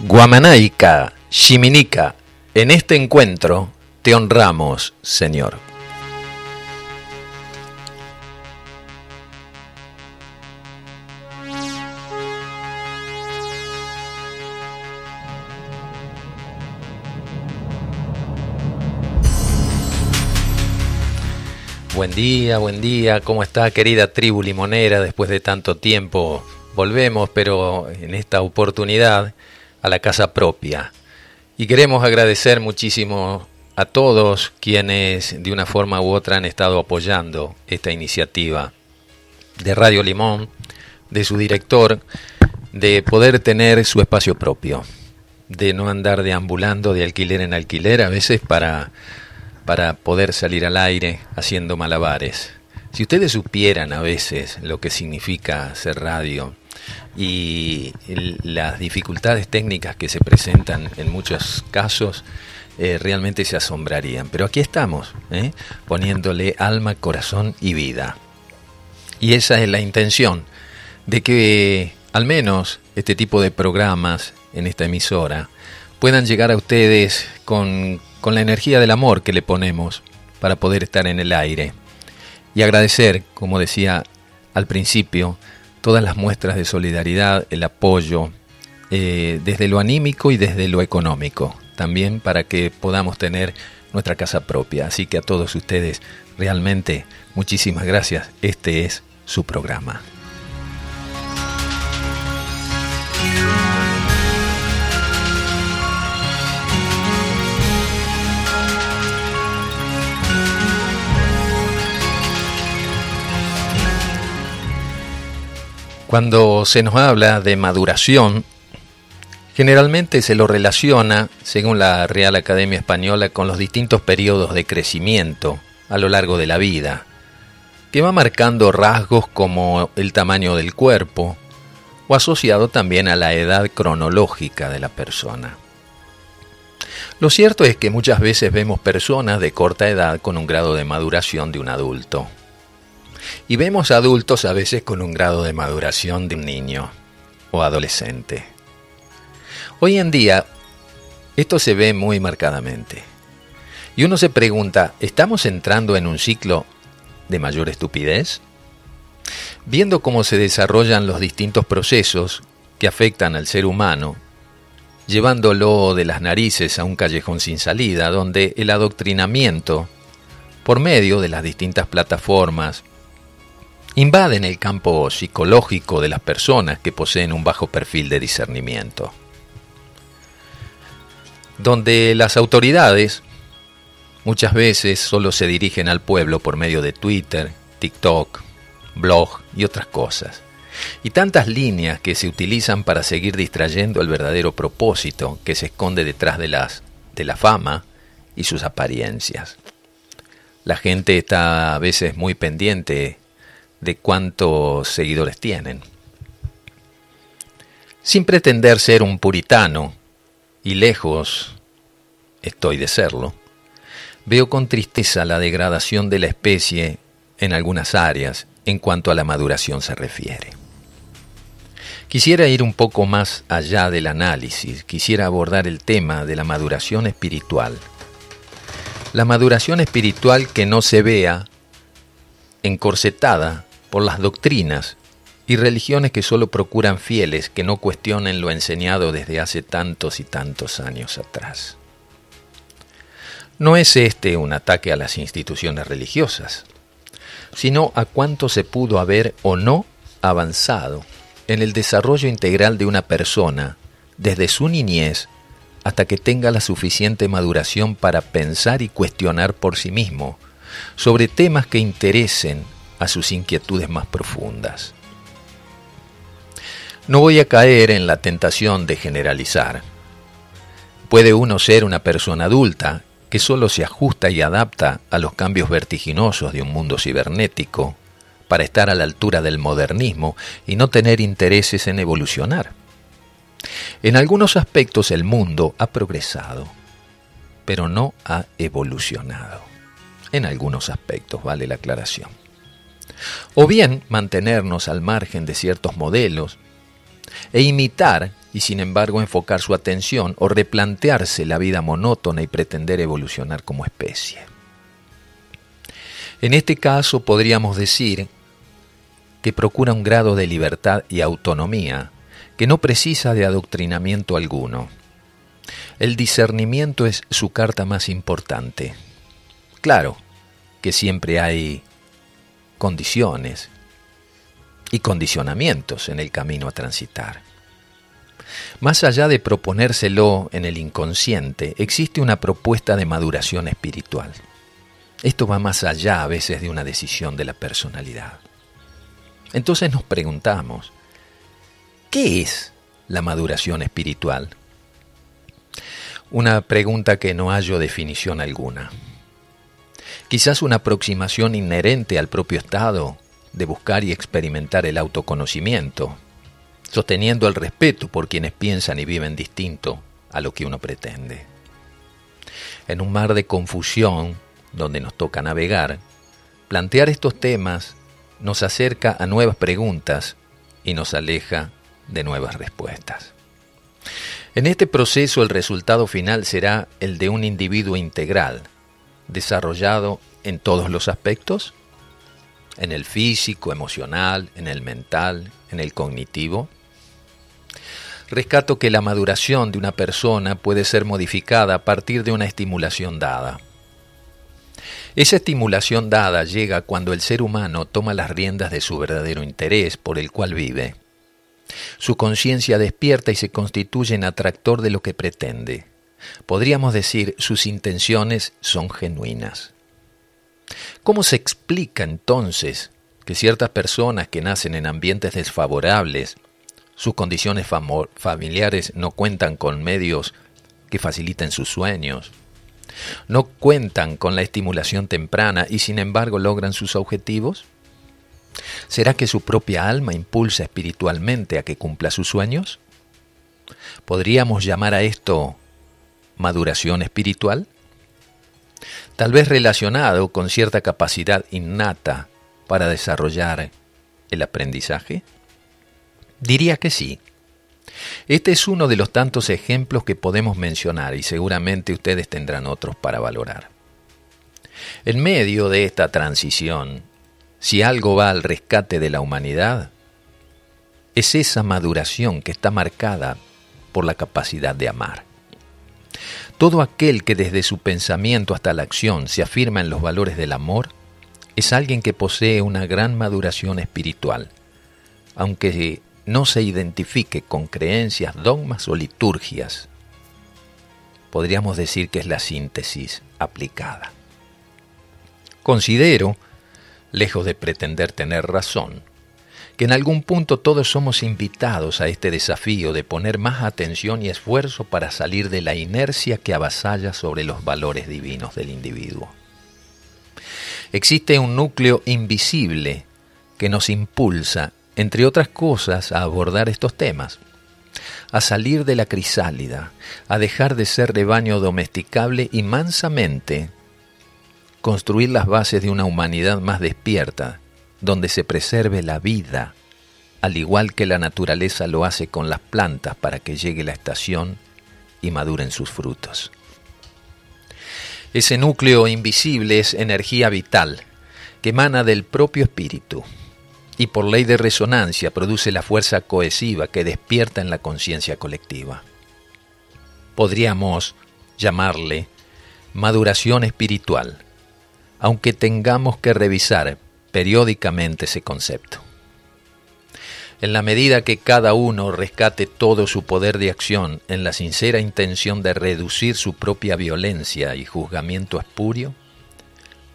Guamanaica, Shiminica, en este encuentro te honramos, Señor. Buen día, buen día, ¿cómo está querida tribu limonera después de tanto tiempo? Volvemos, pero en esta oportunidad a la casa propia. Y queremos agradecer muchísimo a todos quienes de una forma u otra han estado apoyando esta iniciativa de Radio Limón, de su director, de poder tener su espacio propio, de no andar deambulando de alquiler en alquiler a veces para, para poder salir al aire haciendo malabares. Si ustedes supieran a veces lo que significa hacer radio, y las dificultades técnicas que se presentan en muchos casos eh, realmente se asombrarían. Pero aquí estamos, ¿eh? poniéndole alma, corazón y vida. Y esa es la intención, de que al menos este tipo de programas en esta emisora puedan llegar a ustedes con, con la energía del amor que le ponemos para poder estar en el aire. Y agradecer, como decía al principio, todas las muestras de solidaridad, el apoyo, eh, desde lo anímico y desde lo económico, también para que podamos tener nuestra casa propia. Así que a todos ustedes, realmente, muchísimas gracias. Este es su programa. Cuando se nos habla de maduración, generalmente se lo relaciona, según la Real Academia Española, con los distintos periodos de crecimiento a lo largo de la vida, que va marcando rasgos como el tamaño del cuerpo, o asociado también a la edad cronológica de la persona. Lo cierto es que muchas veces vemos personas de corta edad con un grado de maduración de un adulto. Y vemos adultos a veces con un grado de maduración de un niño o adolescente. Hoy en día esto se ve muy marcadamente. Y uno se pregunta, ¿estamos entrando en un ciclo de mayor estupidez? Viendo cómo se desarrollan los distintos procesos que afectan al ser humano, llevándolo de las narices a un callejón sin salida, donde el adoctrinamiento, por medio de las distintas plataformas, invaden el campo psicológico de las personas que poseen un bajo perfil de discernimiento, donde las autoridades muchas veces solo se dirigen al pueblo por medio de Twitter, TikTok, blog y otras cosas, y tantas líneas que se utilizan para seguir distrayendo el verdadero propósito que se esconde detrás de las de la fama y sus apariencias. La gente está a veces muy pendiente de cuántos seguidores tienen. Sin pretender ser un puritano, y lejos estoy de serlo, veo con tristeza la degradación de la especie en algunas áreas en cuanto a la maduración se refiere. Quisiera ir un poco más allá del análisis, quisiera abordar el tema de la maduración espiritual. La maduración espiritual que no se vea encorsetada por las doctrinas y religiones que solo procuran fieles que no cuestionen lo enseñado desde hace tantos y tantos años atrás. No es este un ataque a las instituciones religiosas, sino a cuánto se pudo haber o no avanzado en el desarrollo integral de una persona desde su niñez hasta que tenga la suficiente maduración para pensar y cuestionar por sí mismo sobre temas que interesen a sus inquietudes más profundas. No voy a caer en la tentación de generalizar. Puede uno ser una persona adulta que solo se ajusta y adapta a los cambios vertiginosos de un mundo cibernético para estar a la altura del modernismo y no tener intereses en evolucionar. En algunos aspectos el mundo ha progresado, pero no ha evolucionado. En algunos aspectos, vale la aclaración o bien mantenernos al margen de ciertos modelos e imitar y sin embargo enfocar su atención o replantearse la vida monótona y pretender evolucionar como especie. En este caso podríamos decir que procura un grado de libertad y autonomía que no precisa de adoctrinamiento alguno. El discernimiento es su carta más importante. Claro que siempre hay condiciones y condicionamientos en el camino a transitar. Más allá de proponérselo en el inconsciente, existe una propuesta de maduración espiritual. Esto va más allá a veces de una decisión de la personalidad. Entonces nos preguntamos, ¿qué es la maduración espiritual? Una pregunta que no hallo definición alguna. Quizás una aproximación inherente al propio estado de buscar y experimentar el autoconocimiento, sosteniendo el respeto por quienes piensan y viven distinto a lo que uno pretende. En un mar de confusión donde nos toca navegar, plantear estos temas nos acerca a nuevas preguntas y nos aleja de nuevas respuestas. En este proceso el resultado final será el de un individuo integral, desarrollado en todos los aspectos, en el físico, emocional, en el mental, en el cognitivo. Rescato que la maduración de una persona puede ser modificada a partir de una estimulación dada. Esa estimulación dada llega cuando el ser humano toma las riendas de su verdadero interés por el cual vive. Su conciencia despierta y se constituye en atractor de lo que pretende. Podríamos decir, sus intenciones son genuinas. ¿Cómo se explica entonces que ciertas personas que nacen en ambientes desfavorables, sus condiciones familiares no cuentan con medios que faciliten sus sueños, no cuentan con la estimulación temprana y sin embargo logran sus objetivos? ¿Será que su propia alma impulsa espiritualmente a que cumpla sus sueños? ¿Podríamos llamar a esto maduración espiritual? Tal vez relacionado con cierta capacidad innata para desarrollar el aprendizaje. Diría que sí. Este es uno de los tantos ejemplos que podemos mencionar y seguramente ustedes tendrán otros para valorar. En medio de esta transición, si algo va al rescate de la humanidad, es esa maduración que está marcada por la capacidad de amar. Todo aquel que desde su pensamiento hasta la acción se afirma en los valores del amor, es alguien que posee una gran maduración espiritual, aunque no se identifique con creencias, dogmas o liturgias, podríamos decir que es la síntesis aplicada. Considero, lejos de pretender tener razón, que en algún punto todos somos invitados a este desafío de poner más atención y esfuerzo para salir de la inercia que avasalla sobre los valores divinos del individuo. Existe un núcleo invisible que nos impulsa entre otras cosas, a abordar estos temas, a salir de la crisálida, a dejar de ser rebaño domesticable y mansamente construir las bases de una humanidad más despierta, donde se preserve la vida, al igual que la naturaleza lo hace con las plantas para que llegue la estación y maduren sus frutos. Ese núcleo invisible es energía vital que emana del propio espíritu y por ley de resonancia produce la fuerza cohesiva que despierta en la conciencia colectiva. Podríamos llamarle maduración espiritual, aunque tengamos que revisar periódicamente ese concepto. En la medida que cada uno rescate todo su poder de acción en la sincera intención de reducir su propia violencia y juzgamiento espurio,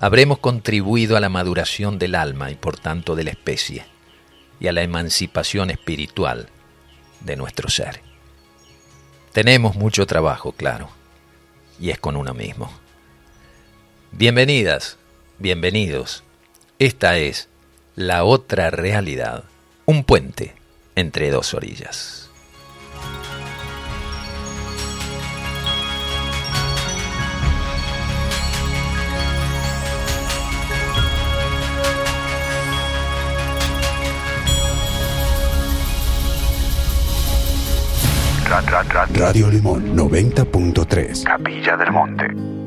habremos contribuido a la maduración del alma y por tanto de la especie, y a la emancipación espiritual de nuestro ser. Tenemos mucho trabajo, claro, y es con uno mismo. Bienvenidas, bienvenidos. Esta es la otra realidad, un puente entre dos orillas. Radio Limón 90.3. Capilla del Monte.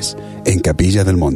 FM 90.3 en Capilla del Monte.